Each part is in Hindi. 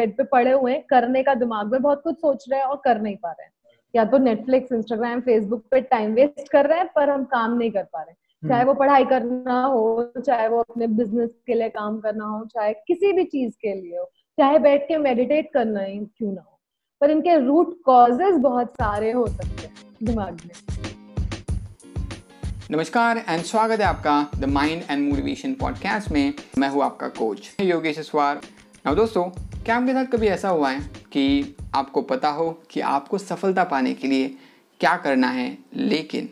बेड पे पड़े हुए हैं करने का दिमाग में बहुत कुछ सोच रहे हैं और कर नहीं पा रहे हैं। या तो नेटफ्लिक्स इंस्टाग्राम फेसबुक पे टाइम वेस्ट कर रहे हैं पर हम काम नहीं कर पा रहे। चाहे हम्म। वो पढ़ाई करना हो चाहे वो अपने बिज़नेस के लिए काम करना हो चाहे किसी भी चीज़ के लिए हो चाहे बैठ के मेडिटेट करना ही क्यों ना हो। पर इनके रूट कॉजेज बहुत सारे हो सकते हैं दिमाग में। नमस्कार एंड स्वागत है आपका the mind and motivation podcast में। मैं हूँ आपका कोच योगेश now दोस्तों क्या आपके साथ कभी ऐसा हुआ है कि आपको पता हो कि आपको सफलता पाने के लिए क्या करना है? लेकिन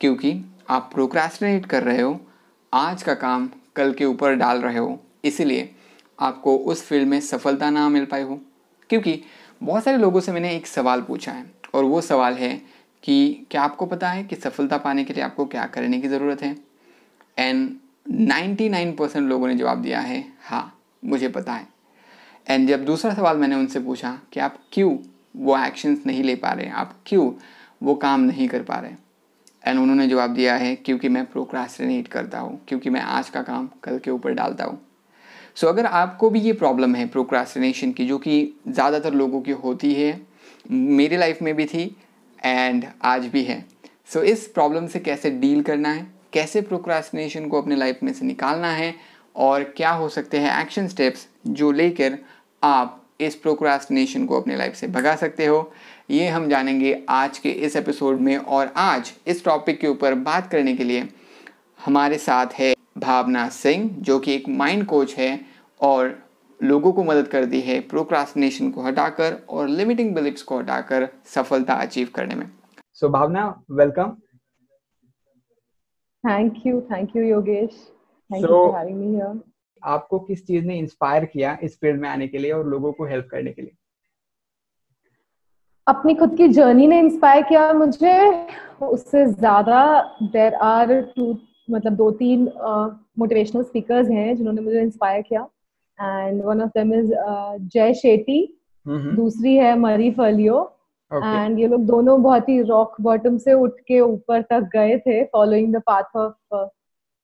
क्योंकि आप प्रोक्रेस्टिनेट कर रहे हो, आज का काम कल के ऊपर डाल रहे हो, इसीलिए आपको उस फ़ील्ड में सफलता ना मिल पाई हो। क्योंकि बहुत सारे लोगों से मैंने एक सवाल पूछा है, और वो सवाल है कि क्या आपको पता है कि सफलता पाने के लिए आपको क्या करने की ज़रूरत है? एंड 99 परसेंट लोगों ने जवाब दिया है हाँ मुझे पता है। एंड जब दूसरा सवाल मैंने उनसे पूछा कि आप क्यों वो एक्शंस नहीं ले पा रहे आप क्यों वो काम नहीं कर पा रहे? एंड उन्होंने जवाब दिया है क्योंकि मैं प्रोक्रास्टिनेट करता हूँ क्योंकि मैं आज का काम कल के ऊपर डालता हूँ। सो so, अगर आपको भी ये प्रॉब्लम है प्रोक्रास्टिनेशन की जो कि ज़्यादातर लोगों की होती है मेरी लाइफ में भी थी एंड आज भी है सो so, इस प्रॉब्लम से कैसे डील करना है कैसे प्रोक्रास्टिनेशन को अपने लाइफ में से निकालना है और क्या हो सकते हैं एक्शन स्टेप्स जो लेकर आप इस प्रोक्रास्टिनेशन को अपने लाइफ से भगा सकते हो। ये हम जानेंगे आज के इस एपिसोड में और आज इस टॉपिक के ऊपर बात करने के लिए हमारे साथ है भावना सिंह जो कि एक माइंड कोच है और लोगों को मदद करती है प्रोक्रास्टिनेशन को हटाकर और लिमिटिंग बिलीफ्स को हटाकर सफलता अचीव करने में। So so, Bhavna welcome thank you thank you Yogesh thank you for having me here आपको किस चीज़ ने इंस्पायर किया इस फ़ील्ड में आने के लिए और लोगों को हेल्प करने के लिए? अपनी खुद की जर्नी ने इंस्पायर किया मुझे उससे ज़्यादा देर आर टू मतलब दो तीन मोटिवेशनल स्पीकर्स हैं जिन्होंने मुझे इंस्पायर किया। And one of them is Jay Shetty दूसरी है मरी फलियो। एंड ये लोग दोनों बहुत ही रॉक बॉटम से उठ के ऊपर तक गए थे फॉलोइंग द पाथ ऑफ़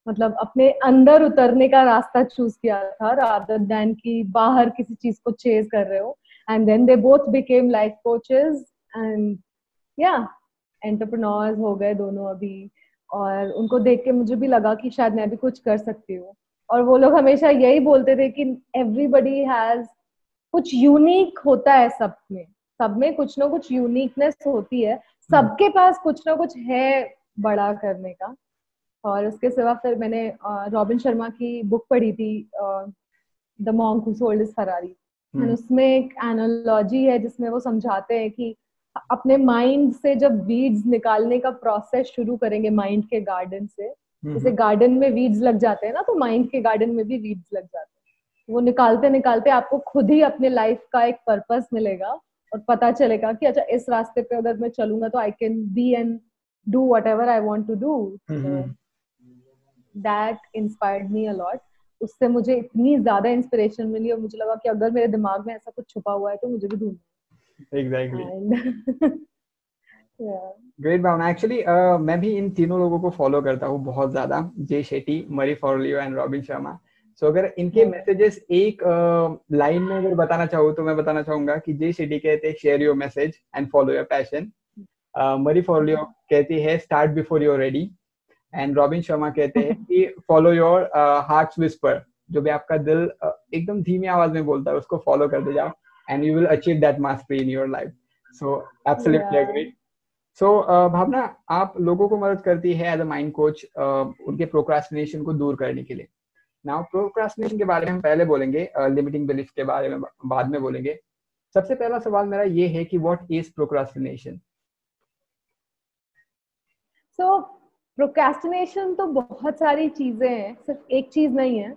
मतलब अपने अंदर उतरने का रास्ता चूज़ किया था रादर देन कि बाहर किसी चीज़ को चेज कर रहे हो. And then they both became life coaches and या एंटरप्रेन्योर्स हो गए दोनों अभी. और उनको देख के मुझे भी लगा कि शायद मैं भी कुछ कर सकती हूँ. और वो लोग हमेशा यही बोलते थे कि एवरीबडी हैज़ कुछ यूनिक होता है सब में. सब में कुछ ना कुछ यूनिकनेस होती है. सबके पास कुछ ना कुछ है बड़ा करने का. और उसके सिवा फिर मैंने रॉबिन शर्मा की बुक पढ़ी थी the monk who sold his Ferrari. And उसमें एक एनोलॉजी है जिसमें वो समझाते हैं कि अपने माइंड से जब वीड्स निकालने का प्रोसेस शुरू करेंगे माइंड के गार्डन से जैसे गार्डन में वीड्स लग जाते हैं ना तो माइंड के गार्डन में भी वीड्स लग जाते हैं। वो निकालते निकालते आपको खुद ही अपने लाइफ का एक पर्पस मिलेगा और पता चलेगा कि अच्छा इस रास्ते पे अगर मैं चलूँगा तो I can be and do whatever I want to do that inspired me a lot उससे मुझे इतनी ज़्यादा इंस्पिरेशन मिली और मुझे लगा कि अगर मेरे दिमाग में ऐसा कुछ छुपा हुआ है तो मुझे भी ढूंढना एग्जैक्टली ग्रेट भावना एक्चुअली मैं भी इन तीनों लोगों को फॉलो करता हूँ बहुत ज़्यादा Jay Shetty Marie Forleo and Robin Sharma so so, अगर इनके। मैसेजेस एक लाइन uh, में अगर बताना चाहूँ तो मैं बताना चाहूँगा कि जय शेट्टी कहते हैं share your message and follow your passion Marie Forleo कहती है start before you're ready and Robin Sharma कहते हैं कि फॉलो योर हार्ट्स विस्पर जो भी आपका दिल uh, एकदम धीमी आवाज़ में बोलता है उसको फॉलो करते जाओ and you will achieve that mastery in your life so absolutely. Agree so Bhavna आप लोगों को मदद करती है एज अ माइंड कोच उनके प्रोक्रास्टिनेशन को दूर करने के लिए। नाउ प्रोक्रास्टिनेशन के बारे में हम पहले बोलेंगे लिमिटिंग बिलीफ के बारे में बाद में बोलेंगे। सबसे पहला सवाल मेरा ये है कि what is procrastination so procrastination तो बहुत सारी चीज़ें हैं सिर्फ़ एक चीज़ नहीं है।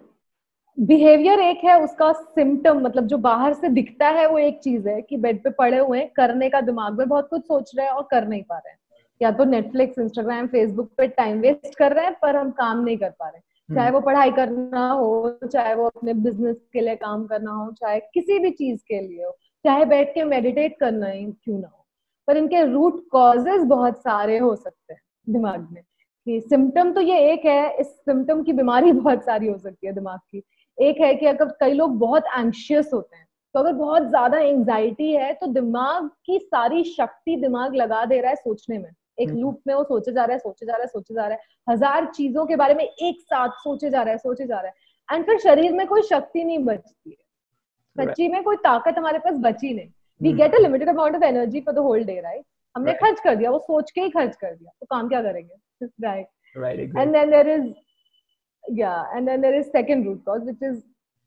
बिहेवियर एक है उसका सिम्टम मतलब जो बाहर से दिखता है वो एक चीज़ है कि बेड पे पड़े हुए हैं करने का दिमाग में बहुत कुछ सोच रहे हैं और कर नहीं पा रहे हैं। या तो नेटफ्लिक्स इंस्टाग्राम फेसबुक पे टाइम वेस्ट कर रहे हैं पर हम काम नहीं कर पा रहे। हैं चाहे वो पढ़ाई करना हो चाहे वो अपने बिज़नेस के लिए काम करना हो चाहे किसी भी चीज़ के लिए हो चाहे बैठ के मेडिटेट करना ही क्यों ना हो। पर इनके रूट कॉजेज बहुत सारे हो सकते हैं दिमाग में। कि सिम्टम तो ये एक है इस सिम्टम की बीमारी बहुत सारी हो सकती है दिमाग की। एक है कि अगर कई लोग बहुत एंशियस होते हैं तो अगर बहुत ज़्यादा एंजाइटी है तो दिमाग की सारी शक्ति दिमाग लगा दे रहा है सोचने में। एक लूप हम्म। में वो सोचे जा रहा है सोचे जा रहा है सोचे जा रहा है। हज़ार चीज़ों के बारे में एक साथ सोचे जा रहा है सोचे जा रहा है। एंड फिर शरीर में कोई शक्ति नहीं बचती है। सच्ची में कोई ताकत हमारे पास बची नहीं। We get a limited amount of energy for the whole day right हमने खर्च कर दिया वो सोच के ही खर्च कर दिया तो काम क्या करेंगे? Right and then is yeah and then there is second root cause which is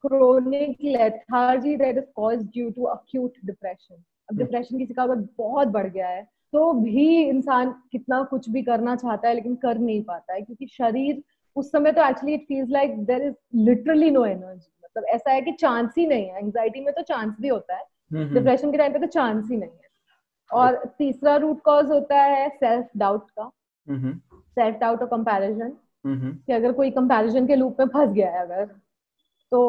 chronic lethargy that is caused due to acute depression. अब डिप्रेशन किसी का अगर बहुत बढ़ गया है तो भी इंसान कितना कुछ भी करना चाहता है लेकिन कर नहीं पाता है क्योंकि शरीर उस समय तो actually it feels like there is literally no energy मतलब ऐसा है कि चांस ही नहीं है एंग्जाइटी में तो चांस भी होता है डिप्रेशन के टाइम पे तो चांस ही नहीं है। और तीसरा रूट कॉज होता है सेल्फ डाउट का। सेल्फ डाउट और कंपैरिजन कि अगर कोई कंपैरिजन के लूप में फंस गया है अगर तो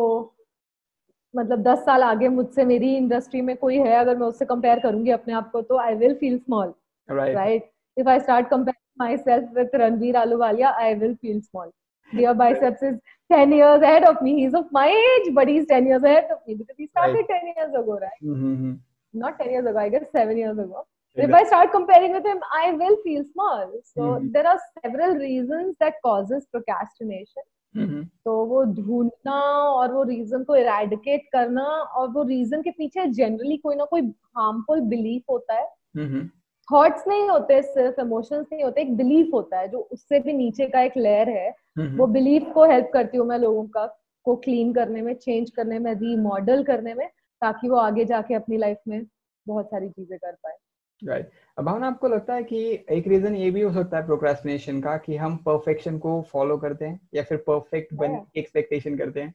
मतलब दस साल आगे मुझसे मेरी इंडस्ट्री में कोई है अगर मैं उससे कंपेयर करूँगी अपने आप को तो I will feel small right if I start compare myself with Ranveer Ahluwalia I will feel small Dear Biceps is 10 years ahead of me. He's of my age, but he's 10 years ahead of me because he started right. 10 years ago, right? Mm-hmm. Not 10 years ago, I guess 7 years ago. if I start comparing with him, I will feel small. So mm-hmm. there are several reasons that causes procrastination. Mm-hmm. तो वो ढूंढना और वो रीजन को इरेडिकेट करना और वो रीजन के पीछे जनरली कोई ना कोई हार्मफुल बिलीफ होता है थॉट्स mm-hmm. नहीं होते सिर्फ़ इमोशंस नहीं होते एक बिलीफ होता है जो उससे भी नीचे का एक लेयर है mm-hmm. वो बिलीफ को हेल्प करती हूँ मैं लोगों का को क्लीन करने में चेंज करने में रीमॉडल करने में ताकि वो आगे जाके अपनी लाइफ में बहुत सारी चीज़ें कर पाए राइट अब भावना आपको लगता है कि एक रीजन ये भी हो सकता है प्रोक्रेस्टिनेशन का कि हम परफेक्शन को फॉलो करते हैं या फिर परफेक्ट बन एक्सपेक्टेशन करते हैं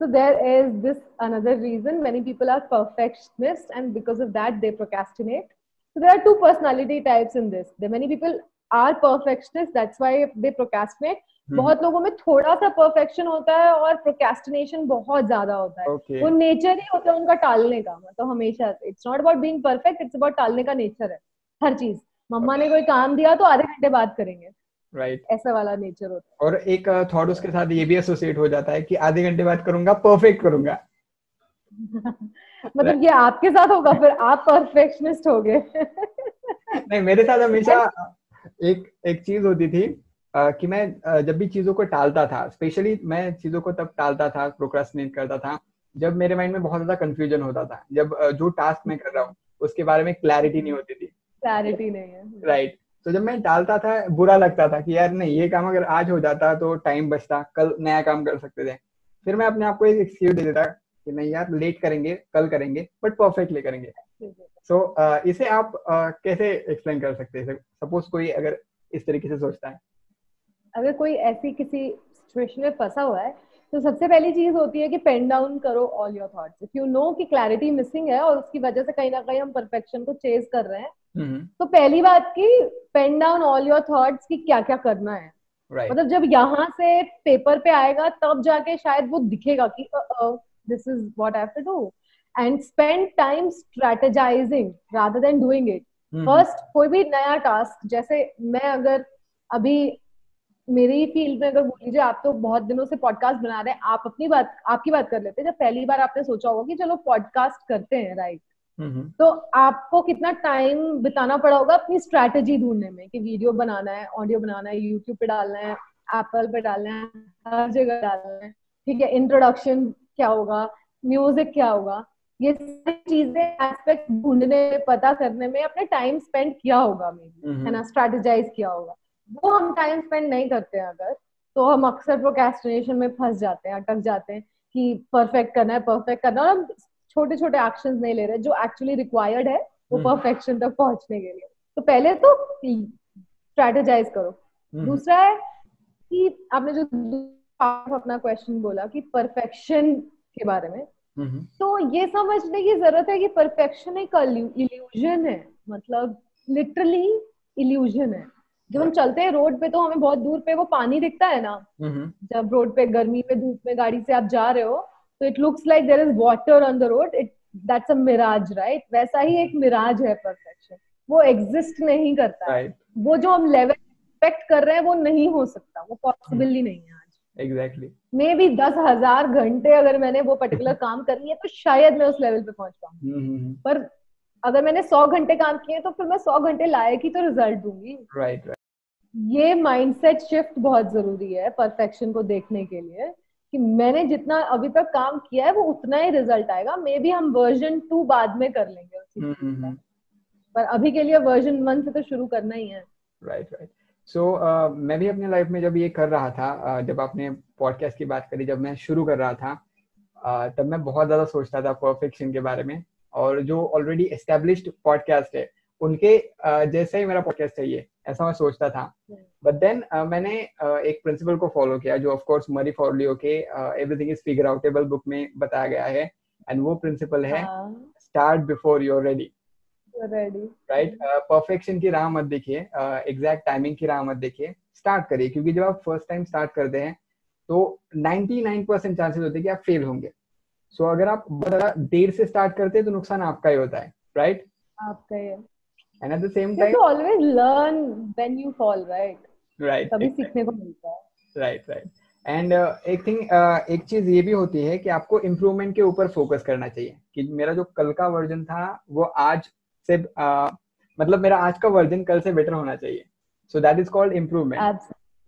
So there is this another reason many people are perfectionists and because of that they procrastinate. So there are two personality types in this. There many people are perfectionists that's why they procrastinate हम्म। बहुत लोगों में थोड़ा सा परफेक्शन होता है और प्रोकेस्टिनेशन बहुत ज़्यादा होता है। Okay. वो नेचर ही होता है उनका टालने का मतलब हमेशा it's not about being perfect it's about टालने का नेचर है हर चीज़। मम्मा okay. ने कोई काम दिया तो आधे घंटे बात करेंगे। Right right. ऐसा वाला नेचर होता है। और एक थॉट उसके साथ ये भी एसोसिएट हो जाता है कि आधे घंटे बात करूँगा परफेक्ट करूँगा। मतलब ये आपके साथ होगा फिर आप परफेक्शनिस्ट हो गए नहीं मेरे साथ हमेशा एक एक चीज़ होती थी कि मैं जब भी चीज़ों को टालता था स्पेशली मैं चीज़ों को तब टालता था प्रोक्रेस्टिनेट करता था जब मेरे माइंड में बहुत ज़्यादा कंफ्यूजन होता था। जब जो टास्क मैं कर रहा हूँ उसके बारे में क्लैरिटी नहीं होती थी। क्लैरिटी नहीं है। राइट। right. तो जब मैं टालता था बुरा लगता था कि यार नहीं ये काम अगर आज हो जाता तो टाइम बचता कल नया काम कर सकते थे। फिर मैं अपने आप को एक एक्सक्यूज दे देता कि नहीं यार लेट करेंगे कल करेंगे बट परफेक्टली करेंगे। सो so, uh, इसे आप uh, कैसे एक्सप्लेन कर सकते हैं? सपोज़ कोई अगर इस तरीके से सोचता है। अगर कोई ऐसी किसी सिचुएशन में फंसा हुआ है तो सबसे पहली चीज़ होती है कि पेन डाउन करो all your thoughts if you know कि क्लैरिटी मिसिंग है और उसकी वजह से कहीं ना कहीं हम परफेक्शन को चेज कर रहे हैं mm-hmm. तो पहली बात की pen down all your thoughts की क्या क्या करना है। Right. मतलब जब यहाँ से पेपर पे आएगा तब जाके शायद वो दिखेगा कि this is what I have to do and spend time strategizing rather than doing it first कोई भी नया टास्क जैसे मैं अगर अभी मेरी फ़ील्ड में अगर बोल लीजिए आप तो बहुत दिनों से पॉडकास्ट बना रहे हैं आप अपनी बात आपकी बात कर लेते हैं। जब पहली बार आपने सोचा होगा कि चलो पॉडकास्ट करते हैं राइट तो आपको कितना टाइम बिताना पड़ा होगा अपनी स्ट्रैटेजी ढूँढने में कि वीडियो बनाना है ऑडियो बनाना है यूट्यूब पे डालना है एप्पल पे डालना है हर जगह डालना है। ठीक है इंट्रोडक्शन क्या होगा म्यूज़िक क्या होगा? ये सारी चीज़ें एस्पेक्ट ढूँढने पता करने में अपने टाइम स्पेंड किया होगा मेरी है ना? स्ट्रेटेजाइज किया होगा। वो हम टाइम स्पेंड नहीं करते हैं अगर तो हम अक्सर प्रोकेस्टिनेशन में फंस जाते हैं अटक जाते हैं कि परफेक्ट करना है परफेक्ट करना और हम छोटे छोटे एक्शन नहीं ले रहे जो एक्चुअली रिक्वायर्ड है वो परफेक्शन हम्म। तक पहुँचने के लिए तो पहले तो स्ट्रेटेजाइज करो हम्म। दूसरा है कि आपने जो अपना क्वेश्चन बोला कि परफेक्शन के बारे में हम्म। तो ये समझने की ज़रूरत है कि परफेक्शन एक इल्यूजन है मतलब लिटरली इल्यूजन है जब हम चलते हैं रोड पे तो हमें बहुत दूर पे वो पानी दिखता है ना। जब रोड पे गर्मी में धूप में गाड़ी से आप जा रहे हो तो it looks like there is water on the road it that's a mirage right वैसा ही एक मिराज है परफेक्शन वो एग्जिस्ट नहीं करता। Right. वो जो हम लेवल एक्सपेक्ट कर रहे हैं वो नहीं हो सकता। वो पॉसिबल ही नहीं है आज। एग्जैक्टली मे बी दस हज़ार घंटे अगर मैंने वो पर्टिकुलर काम कर लिया तो शायद मैं उस लेवल पे पहुँच पाऊँ। हम्म, हम्म, हम्म। पर अगर मैंने सौ घंटे काम किए तो फिर मैं सौ घंटे लायक ही तो रिज़ल्ट दूँगी। राइट right, राइट ये माइंडसेट शिफ्ट बहुत ज़रूरी है परफेक्शन को देखने के लिए कि मैंने जितना अभी तक काम किया है वो उतना ही रिज़ल्ट आएगा। मे बी हम वर्जन टू बाद में कर लेंगे उसी। हम्म। पर अभी के लिए वर्जन वन से तो शुरू करना ही है। राइट राइट सो मैं भी अपने लाइफ में जब ये कर रहा था uh, जब आपने पॉडकास्ट की बात करी जब मैं शुरू कर रहा था uh, तब मैं बहुत ज़्यादा सोचता था परफेक्शन के बारे में। और जो ऑलरेडी एस्टेब्लिश्ड पॉडकास्ट है उनके जैसे ही मेरा पॉडकास्ट चाहिए ऐसा मैं सोचता था। बट देन मैंने एक प्रिंसिपल को फॉलो किया जो ऑफकोर्स मरी फॉरलियो के everything is figureoutable book में बताया गया है। एंड वो प्रिंसिपल है start before you're ready ready right perfection की राह मत देखिए एग्जैक्ट टाइमिंग की राह मत देखिए स्टार्ट करिए। क्योंकि जब आप फ़र्स्ट टाइम स्टार्ट करते हैं तो 99 परसेंट चांसेस होते हैं कि आप फेल होंगे। सो so, अगर आप बहुत ज़्यादा देर से स्टार्ट करते हैं तो नुकसान आपका ही होता है राइट आपका ये and at the same time always learn when you fall right? Right तभी सीखने को मिलता है। राइट राइट एंड एक थिंग एक चीज़ ये भी होती है कि आपको इम्प्रूवमेंट के ऊपर फोकस करना चाहिए। कि मेरा जो कल का वर्जन था वो आज से uh, मतलब मेरा आज का वर्जन कल से बेटर होना चाहिए। So that is called improvement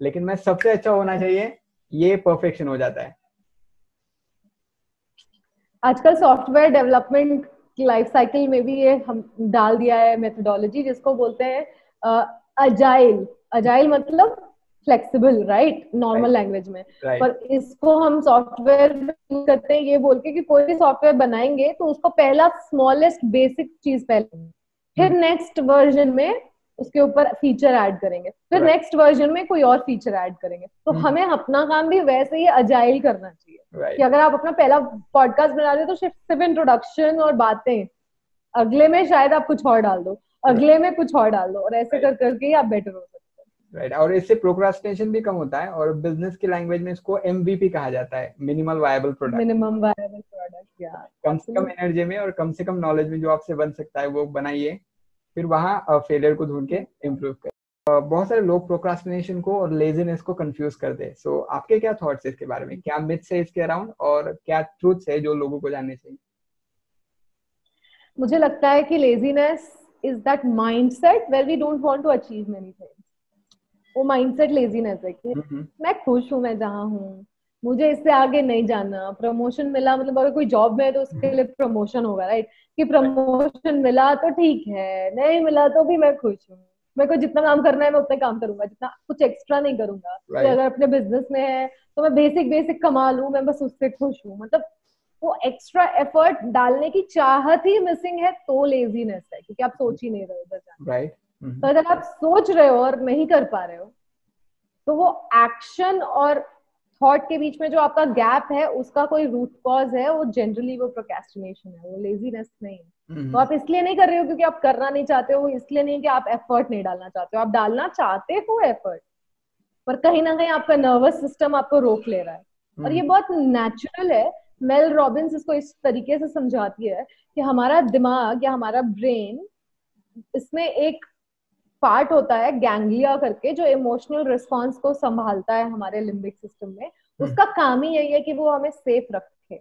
लेकिन मैं सबसे अच्छा होना चाहिए ये परफेक्शन हो जाता है। आजकल सॉफ्टवेयर डेवलपमेंट की लाइफ साइकिल में भी ये हम डाल दिया है मेथोडोलॉजी जिसको बोलते हैं अजाइल अजाइल मतलब फ्लेक्सिबल राइट नॉर्मल लैंग्वेज में. राइट पर इसको हम सॉफ्टवेयर करते हैं ये बोल के कि कोई भी सॉफ्टवेयर बनाएँगे तो उसको पहला स्मॉलेस्ट बेसिक चीज़ पहले फिर नेक्स्ट वर्जन में उसके ऊपर फीचर ऐड करेंगे। फिर नेक्स्ट Right. वर्जन में कोई और फीचर ऐड करेंगे। तो हम्म। हमें अपना काम भी वैसे ही अजाइल करना चाहिए। Right. कि अगर आप अपना पहला पॉडकास्ट बना रहे हो तो सिर्फ़ इंट्रोडक्शन और बातें। अगले में शायद आप कुछ और डाल दो। अगले right. में कुछ और डाल दो। और ऐसे right. कर करके ही आप बेटर हो सकते हो। राइट और इससे प्रोक्रास्टिनेशन भी कम होता है और बिज़नेस की लैंग्वेज में इसको एमवीपी कहा जाता है। Minimal viable product minimum viable product या कम से कम एनर्जी में और कम से कम नॉलेज में जो आपसे बन सकता है वो बनाइए। फिर वहाँ फेलियर को ढूंढ के इम्प्रूव करें। बहुत सारे लोग प्रोक्रास्टिनेशन को और लेजीनेस को कंफ्यूज करते हैं सो so, आपके क्या थॉट्स है इसके बारे में? क्या मिथ्स है इसके अराउंड और क्या ट्रूथ्स है जो लोगों को जानने चाहिए? मुझे लगता है कि laziness is that mindset where we don't want to achieve many things वो माइंडसेट लेजीनेस है कि हम्म, मैं खुश हूँ मैं जहाँ हूँ। मुझे इससे आगे नहीं जाना। प्रमोशन मिला मतलब अगर कोई जॉब में है तो उसके लिए प्रमोशन होगा राइट कि प्रमोशन मिला तो ठीक है नहीं मिला तो भी मैं खुश हूँ। मेरे को जितना काम करना है मैं उतना काम करूँगा जितना कुछ एक्स्ट्रा नहीं करूँगा। right. तो अगर अपने बिज़नेस में है तो मैं बेसिक बेसिक कमा लू मैं बस उससे खुश हूँ। मतलब वो एक्स्ट्रा एफर्ट डालने की चाहत ही मिसिंग है तो लेजीनेस है क्योंकि आप सोच ही नहीं रहे उधर जाने राइट तो अगर आप सोच रहे हो और नहीं कर पा रहे हो तो वो एक्शन और थॉट के बीच में जो आपका गैप है उसका कोई रूट कॉज है वो जनरली वो प्रोकेस्टिनेशन है वो लेजीनेस नहीं है। तो आप इसलिए नहीं कर रहे हो क्योंकि आप करना नहीं चाहते हो इसलिए नहीं कि आप एफर्ट नहीं डालना चाहते हो। आप डालना चाहते हो एफर्ट पर कहीं ना कहीं आपका नर्वस सिस्टम आपको रोक ले रहा है। और ये बहुत नेचुरल है। मेल रॉबिन्स इसको इस तरीके से समझाती है कि हमारा दिमाग या हमारा ब्रेन इसमें एक पार्ट होता है गैंग्लिया करके जो इमोशनल रिस्पॉन्स को संभालता है हमारे लिम्बिक सिस्टम में उसका काम ही यही है कि वो हमें सेफ़ रखे।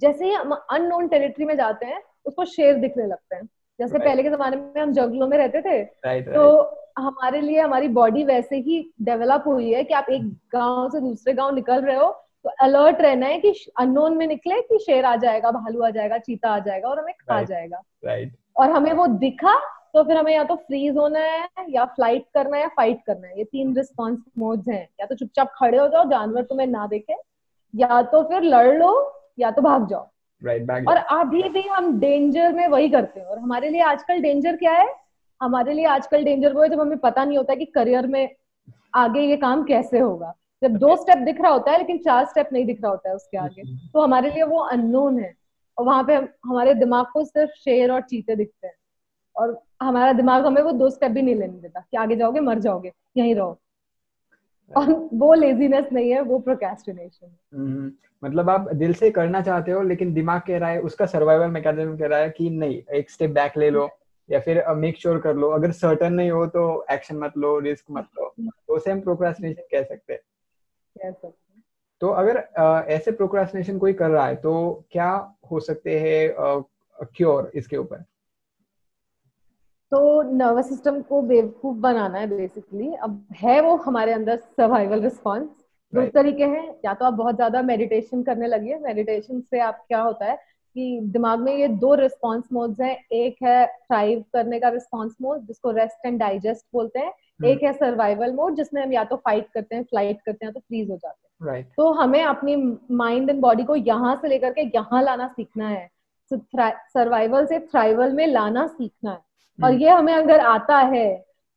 जैसे ही हम अननोन टेरिटरी में जाते हैं उसको शेर दिखने लगते हैं। जैसे Right. पहले के जमाने में हम जंगलों में रहते थे राइट तो हमारे लिए हमारी बॉडी वैसे ही डेवलप हुई है कि आप एक गाँव से दूसरे गाँव निकल रहे हो तो अलर्ट रहना है कि अननोन में निकले कि शेर आ जाएगा भालू आ जाएगा चीता आ जाएगा और हमें खा Right. जाएगा। राइट और हमें वो दिखा तो फिर हमें या तो फ्रीज होना है या फ़्लाइट करना है या फाइट करना है। ये तीन रिस्पॉन्स मोड्स हैं। या तो चुपचाप खड़े हो जाओ जानवर तुम्हें ना देखे या तो फिर लड़ लो या तो भाग जाओ। राइट बैक और अभी भी हम डेंजर में वही करते हैं। और हमारे लिए आजकल डेंजर क्या है? हमारे लिए आजकल डेंजर वो है जब हमें पता नहीं होता कि करियर में आगे ये काम कैसे होगा। जब दो स्टेप दिख रहा होता है लेकिन चार स्टेप नहीं दिख रहा होता है उसके आगे। तो हमारे लिए वो अननोन है। और वहाँ पे हम- हमारे दिमाग को सिर्फ़ शेर और चीते दिखते हैं। और हमारा दिमाग हमें वो दो स्टेप भी नहीं लेने देता कि आगे जाओगे मर जाओगे यहीं रहो। और वो लेजीनेस नहीं है वो प्रोकेस्टिनेशन हम्म, मतलब आप दिल से करना चाहते हो लेकिन दिमाग कह रहा है उसका सर्वाइवल मैकेनिज्म कह रहा है कि नहीं एक स्टेप बैक ले लो या फिर मेक श्योर कर लो। अगर सर्टन नहीं हो तो एक्शन मत लो रिस्क मत लो। तो उसे हम प्रोक्रास्टिनेशन कह सकते हैं। तो अगर uh, ऐसे प्रोक्रास्टिनेशन कोई कर रहा है तो क्या हो सकते हैं क्योर इसके ऊपर? तो नर्वस सिस्टम को बेवकूफ़ बनाना है बेसिकली अब है वो हमारे अंदर सर्वाइवल रिस्पॉन्स दो तरीके हैं या तो आप बहुत ज़्यादा मेडिटेशन करने लगिए। मेडिटेशन से आप क्या होता है कि दिमाग में ये दो रिस्पॉन्स मोड्स हैं। एक है थ्राइव करने का रिस्पॉन्स मोड जिसको रेस्ट एंड डाइजेस्ट बोलते हैं। Hmm. एक है सर्वाइवल मोड जिसमें हम या तो फाइट करते हैं फ़्लाइट करते हैं तो फ्रीज हो जाते हैं। Right. तो हमें अपनी माइंड एंड बॉडी को यहाँ से लेकर के यहाँ लाना सीखना है। सर्वाइवल से थ्राइवल में लाना सीखना है। hmm. और ये हमें अगर आता है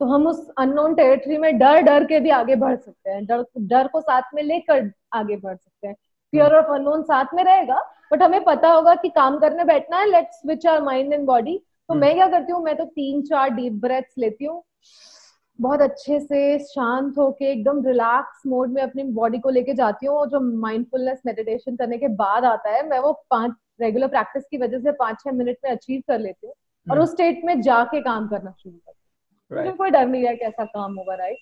तो हम उस अननोन टेरिटरी में डर डर के भी आगे बढ़ सकते हैं। डर डर को साथ में लेकर आगे बढ़ सकते हैं। फियर ऑफ़ अननोन साथ में रहेगा बट हमें पता होगा कि काम करने बैठना है। Let's switch our mind and body तो मैं क्या करती हूँ मैं तो तीन चार डीप ब्रेथ्स लेती हूँ। बहुत अच्छे से शांत होके एकदम रिलैक्स मोड में अपनी बॉडी को लेके जाती हूँ। और जो माइंडफुलनेस मेडिटेशन करने के बाद आता है मैं वो पाँच रेगुलर प्रैक्टिस की वजह से पाँच छह मिनट में अचीव कर लेती हूँ और हम्म। उस स्टेट में जाके काम करना शुरू करती हूँ मुझे कोई डर नहीं है कि ऐसा काम होगा राइट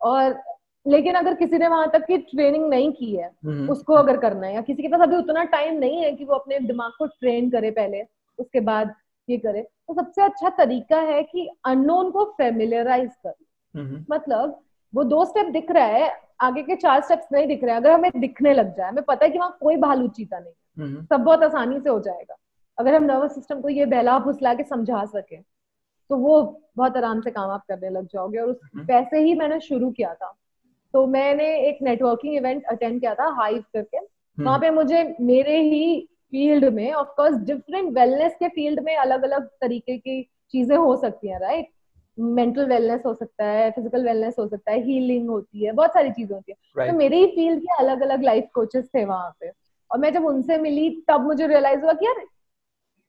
और लेकिन अगर किसी ने वहाँ तक की ट्रेनिंग नहीं की है हम्म। उसको अगर करना है या किसी के पास अभी उतना टाइम नहीं है कि वो अपने दिमाग को ट्रेन करे पहले उसके बाद ये करे तो सबसे अच्छा तरीका है कि अननोन को फेमिलियराइज कर हम्म। मतलब वो दो स्टेप दिख रहा है आगे के चार स्टेप्स नहीं दिख रहे हैं अगर हमें दिखने लग जाए हमें पता है कि वहाँ कोई भालू चीता नहीं हम्म। सब बहुत आसानी से हो जाएगा। अगर हम नर्वस सिस्टम को ये बहला फुसला के समझा सके तो वो बहुत आराम से काम आप करने लग जाओगे। और उस वैसे ही मैंने शुरू किया था। तो मैंने एक नेटवर्किंग इवेंट अटेंड किया था हाइव करके। हम्म। वहाँ पे मुझे मेरे ही फ़ील्ड में ऑफ़ कोर्स डिफरेंट वेलनेस के फ़ील्ड में अलग अलग तरीके की चीज़ें हो सकती हैं राइट मेंटल वेलनेस हो सकता है फ़िज़िकल वेलनेस हो सकता है हीलिंग होती है बहुत सारी चीज़ें होती है। right. तो मेरे ही फ़ील्ड के अलग अलग लाइफ कोचेस थे वहाँ पे। और मैं जब उनसे मिली तब मुझे रियलाइज़ हुआ कि यार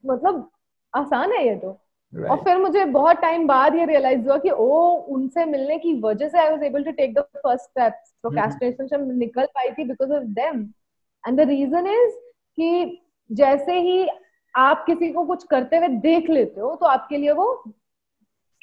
मतलब आसान है ये तो। Right. और फिर मुझे बहुत टाइम बाद ये रियलाइज़ हुआ कि ओ उनसे मिलने की वजह से I was able to take the first steps procrastination से निकल पाई थी because of them and the reason is कि जैसे ही आप किसी को कुछ करते हुए देख लेते हो तो आपके लिए वो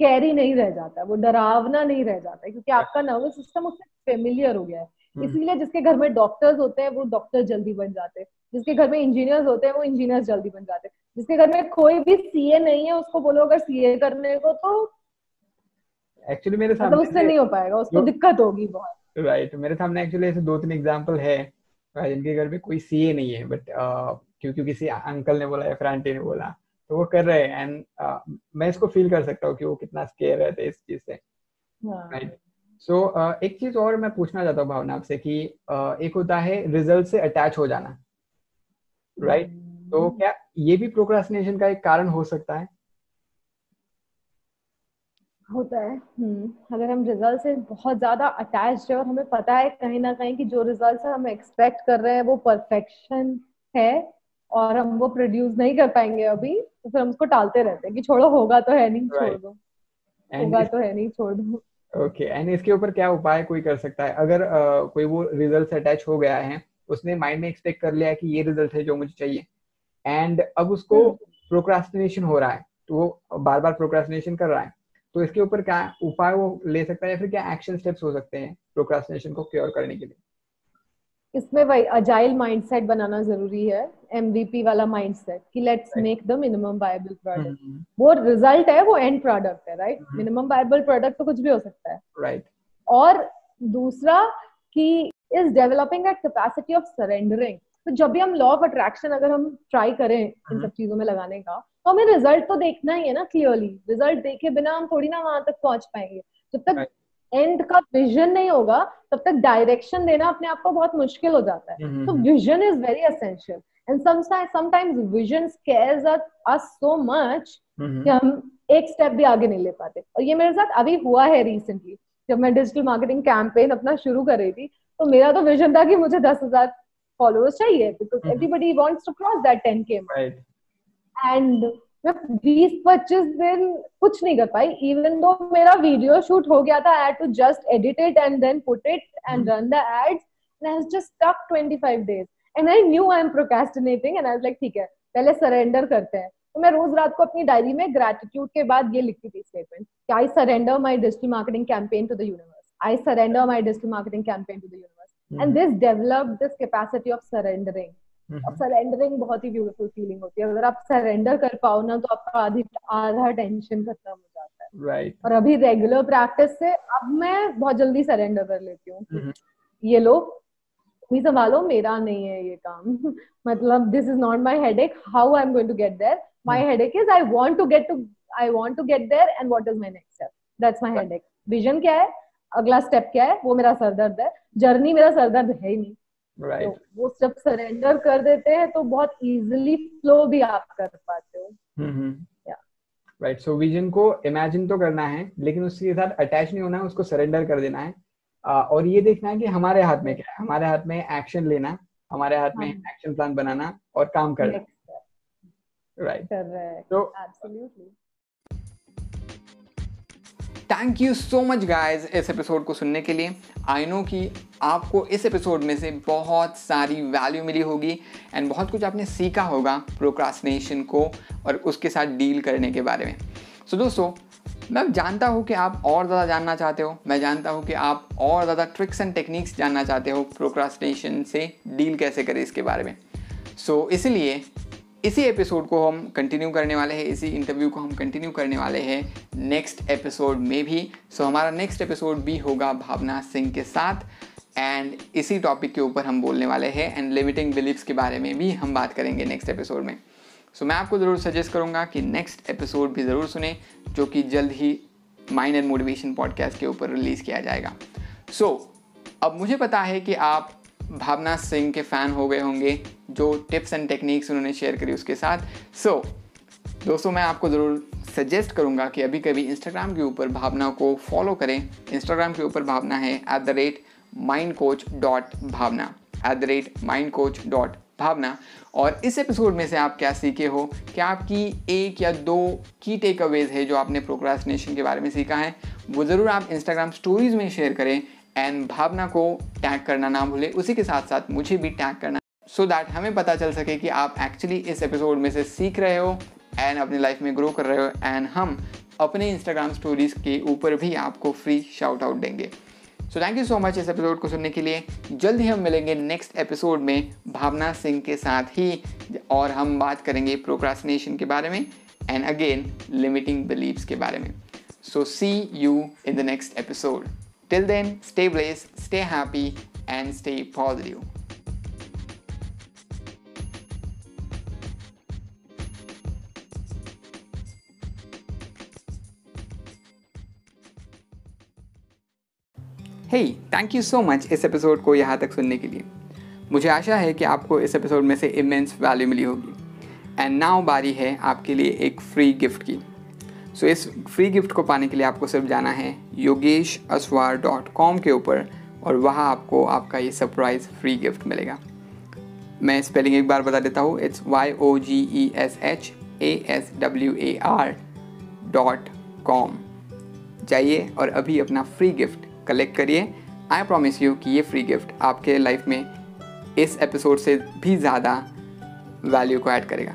कैरी नहीं रह जाता वो डरावना नहीं रह जाता क्योंकि आपका नर्वस सिस्टम उससे फेमिलियर हो गया है। हम्म। इसीलिए जिसके घर में डॉक्टर्स होते हैं वो डॉक्टर जल्दी बन जाते हैं। जिसके घर में इंजीनियर्स होते हैं वो इंजीनियर्स जल्दी बन जाते हैं। जिसके घर में कोई भी सीए नहीं है उसको बोलो अगर सीए करने को तो एक्चुअली मेरे मतलब सामने मतलब उससे नहीं हो पाएगा उसको दिक्कत होगी बहुत। Right right. मेरे सामने एक्चुअली ऐसे दो तीन एग्जांपल है जिनके घर में कोई सीए नहीं है बट क्योंकि किसी अंकल ने बोला या फिर आंटी ने बोला। तो वो कर रहे हैं एंड uh, मैं इसको फील कर सकता हूँ कि वो कितना स्केयर रहते इस चीज़ से राइट हाँ। सो uh, एक चीज़ और मैं पूछना चाहता हूँ भावना आपसे कि uh, एक होता है रिज़ल्ट से अटैच हो जाना राइट right? तो हम्म। क्या ये भी प्रोक्रास्टिनेशन का एक कारण हो सकता है होता है हम्म अगर हम रिज़ल्ट से बहुत ज़्यादा अटैच है और हमें पता है कहीं ना कहीं कि जो रिज़ल्ट हम एक्सपेक्ट कर रहे हैं वो परफेक्शन है और हम वो प्रोड्यूस नहीं कर पाएँगे अभी तो फिर हम उसको टालते रहते हैं कि छोड़ो होगा तो है नहीं right. छोड़ दो होगा तो है नहीं छोड़ दो। ओके एंड इसके ऊपर क्या उपाय कोई कर सकता है? अगर uh, कोई वो रिज़ल्ट अटैच हो गया है उसने माइंड में एक्सपेक्ट कर लिया कि ये रिज़ल्ट है जो मुझे चाहिए। एंड अब उसको प्रोक्रास्टिनेशन हम्म। हो रहा है तो वो बार बार प्रोक्रास्टिनेशन कर रहा है तो इसके ऊपर क्या उपाय वो ले सकता है या फिर क्या एक्शन स्टेप्स हो सकते हैं प्रोक्रास्टिनेशन को क्योर करने के लिए? इसमें वही अजाइल माइंडसेट बनाना ज़रूरी है एमवीपी वाला माइंडसेट कि let's make the minimum viable product वो रिज़ल्ट है वो एंड प्रोडक्ट है राइट मिनिमम वायबल प्रोडक्ट तो कुछ भी हो सकता है। Right right. और दूसरा कि is developing that capacity of surrendering तो जब भी हम लॉ ऑफ़ अट्रैक्शन अगर हम ट्राई करें इन हम्म। सब चीज़ों में लगाने का तो हमें रिज़ल्ट तो देखना ही है ना क्लियरली रिज़ल्ट देखे बिना हम थोड़ी ना वहाँ तक पहुँच पाएँगे। जब तक एंड का विजन नहीं होगा तब तक डायरेक्शन देना अपने आप को बहुत मुश्किल हो जाता है। हम्म, तो vision is very essential and sometimes vision scares us so much कि हम एक स्टेप भी आगे नहीं ले पाते। और ये मेरे साथ अभी हुआ है रिसेंटली जब मैं डिजिटल मार्केटिंग कैंपेन अपना शुरू कर रही थी तो मेरा तो विजन था कि मुझे दस हज़ार फॉलोअर्स चाहिए because everybody wants to cross that 10k and मैं बीस पच्चीस दिन कुछ नहीं कर पाई इवन दो मेरा वीडियो शूट हो गया था I to just edit it and then put it and run the ads and I just stuck 25 days and I knew I am procrastinating and I was like ठीक है पहले सरेंडर करते हैं. तो मैं रोज रात को अपनी डायरी में ग्रेटिट्यूड के बाद ये लिखती थी स्टेटमेंट कि I surrender my digital marketing campaign to the universe I surrender my digital marketing campaign to the universe and this develop this capacity of surrendering surrendering बहुत ही ब्यूटीफुल फीलिंग होती है। अगर आप सरेंडर कर पाओ ना तो आपका आधी आधा टेंशन खत्म हो जाता है। राइट और अभी रेगुलर प्रैक्टिस से अब मैं बहुत जल्दी सरेंडर कर लेती हूँ हम्म। ये लो तुम संभालो मेरा नहीं है ये काम। मतलब this is not my headache how I am going to get there my headache is I want to get to I want to get there and what is my next step that's my headache vision क्या है? अगला स्टेप क्या है? वो मेरा सरदर्द है। जर्नी मेरा सरदर्द है ही नहीं। राइट तो वो जब सरेंडर कर देते हैं तो बहुत इजीली फ्लो भी आप कर पाते हो राइट सो विजन को इमेजिन तो करना है लेकिन उसके साथ अटैच नहीं होना है उसको सरेंडर कर देना है आ, और ये देखना है कि हमारे हाथ में क्या है हमारे हाथ में एक्शन लेना हमारे हाथ में हाँ। एक्शन प्लान बनाना और काम करना. राइट. तो. Thank you so much guys इस एपिसोड को सुनने के लिए। आई नो कि आपको इस एपिसोड में से बहुत सारी वैल्यू मिली होगी एंड बहुत कुछ आपने सीखा होगा प्रोक्रास्टिनेशन को और उसके साथ डील करने के बारे में। सो so, दोस्तों मैं जानता हूँ कि आप और ज़्यादा जानना चाहते हो। मैं जानता हूँ कि आप और ज़्यादा ट्रिक्स एंड टेक्निक्स जानना चाहते हो प्रोक्रास्टिनेशन से डील कैसे करें इसके बारे में। सो so, इसलिए इसी एपिसोड को हम कंटिन्यू करने वाले हैं इसी इंटरव्यू को हम कंटिन्यू करने वाले हैं नेक्स्ट एपिसोड में भी। सो so, हमारा नेक्स्ट एपिसोड भी होगा भावना सिंह के साथ। एंड इसी टॉपिक के ऊपर हम बोलने वाले हैं एंड लिमिटिंग बिलीव्स के बारे में भी हम बात करेंगे नेक्स्ट एपिसोड में। सो so, मैं आपको ज़रूर सजेस्ट करूँगा कि नेक्स्ट एपिसोड भी ज़रूर सुने जो कि जल्द ही माइंड एंड मोटिवेशन पॉडकास्ट के ऊपर रिलीज़ किया जाएगा। सो so, अब मुझे पता है कि आप भावना सिंह के फ़ैन हो गए होंगे जो टिप्स एंड टेक्निक्स उन्होंने शेयर करी उसके साथ। सो so, दोस्तों मैं आपको ज़रूर सजेस्ट करूँगा कि अभी कभी इंस्टाग्राम के ऊपर भावना को फॉलो करें। इंस्टाग्राम के ऊपर भावना है at the rate mind coach dot Bhavna at the rate mind coach dot Bhavna और इस एपिसोड में से आप क्या सीखे हो? क्या आपकी एक या दो की टेक अवेज है जो आपने प्रोक्रास्टिनेशन के बारे में सीखा है? वो ज़रूर आप इंस्टाग्राम स्टोरीज में शेयर करें। एंड भावना को टैग करना ना भूलें। उसी के साथ साथ मुझे भी टैग करना। सो so दैट हमें पता चल सके कि आप एक्चुअली इस एपिसोड में से सीख रहे हो एंड अपनी लाइफ में ग्रो कर रहे हो। एंड हम अपने इंस्टाग्राम स्टोरीज के ऊपर भी आपको फ्री शाउट आउट देंगे। So thank you so much इस एपिसोड को सुनने के लिए। जल्द ही हम मिलेंगे नेक्स्ट एपिसोड में भावना सिंह के साथ ही। और हम बात करेंगे प्रोक्रास्टिनेशन के बारे में एंड अगेन लिमिटिंग बिलीव्स के बारे में। So see you in the next episode till then stay blessed stay happy and stay positive hey thank you so much इस एपिसोड को यहाँ तक सुनने के लिए। मुझे आशा है कि आपको इस एपिसोड में से इमेंस वैल्यू मिली होगी। एंड नाउ बारी है आपके लिए एक फ्री गिफ्ट की। सो इस फ्री गिफ्ट को पाने के लिए आपको सिर्फ़ जाना है योगेश असवार डॉट कॉम के ऊपर और वहाँ आपको आपका ये सरप्राइज़ फ्री गिफ्ट मिलेगा। मैं स्पेलिंग एक बार बता देता हूँ। It's Y O G E S H A S W A R dot com जाइए और अभी अपना फ्री गिफ्ट कलेक्ट करिए। आई प्रॉमिस यू कि ये फ्री गिफ्ट आपके लाइफ में इस एपिसोड से भी ज़्यादा वैल्यू को ऐड करेगा।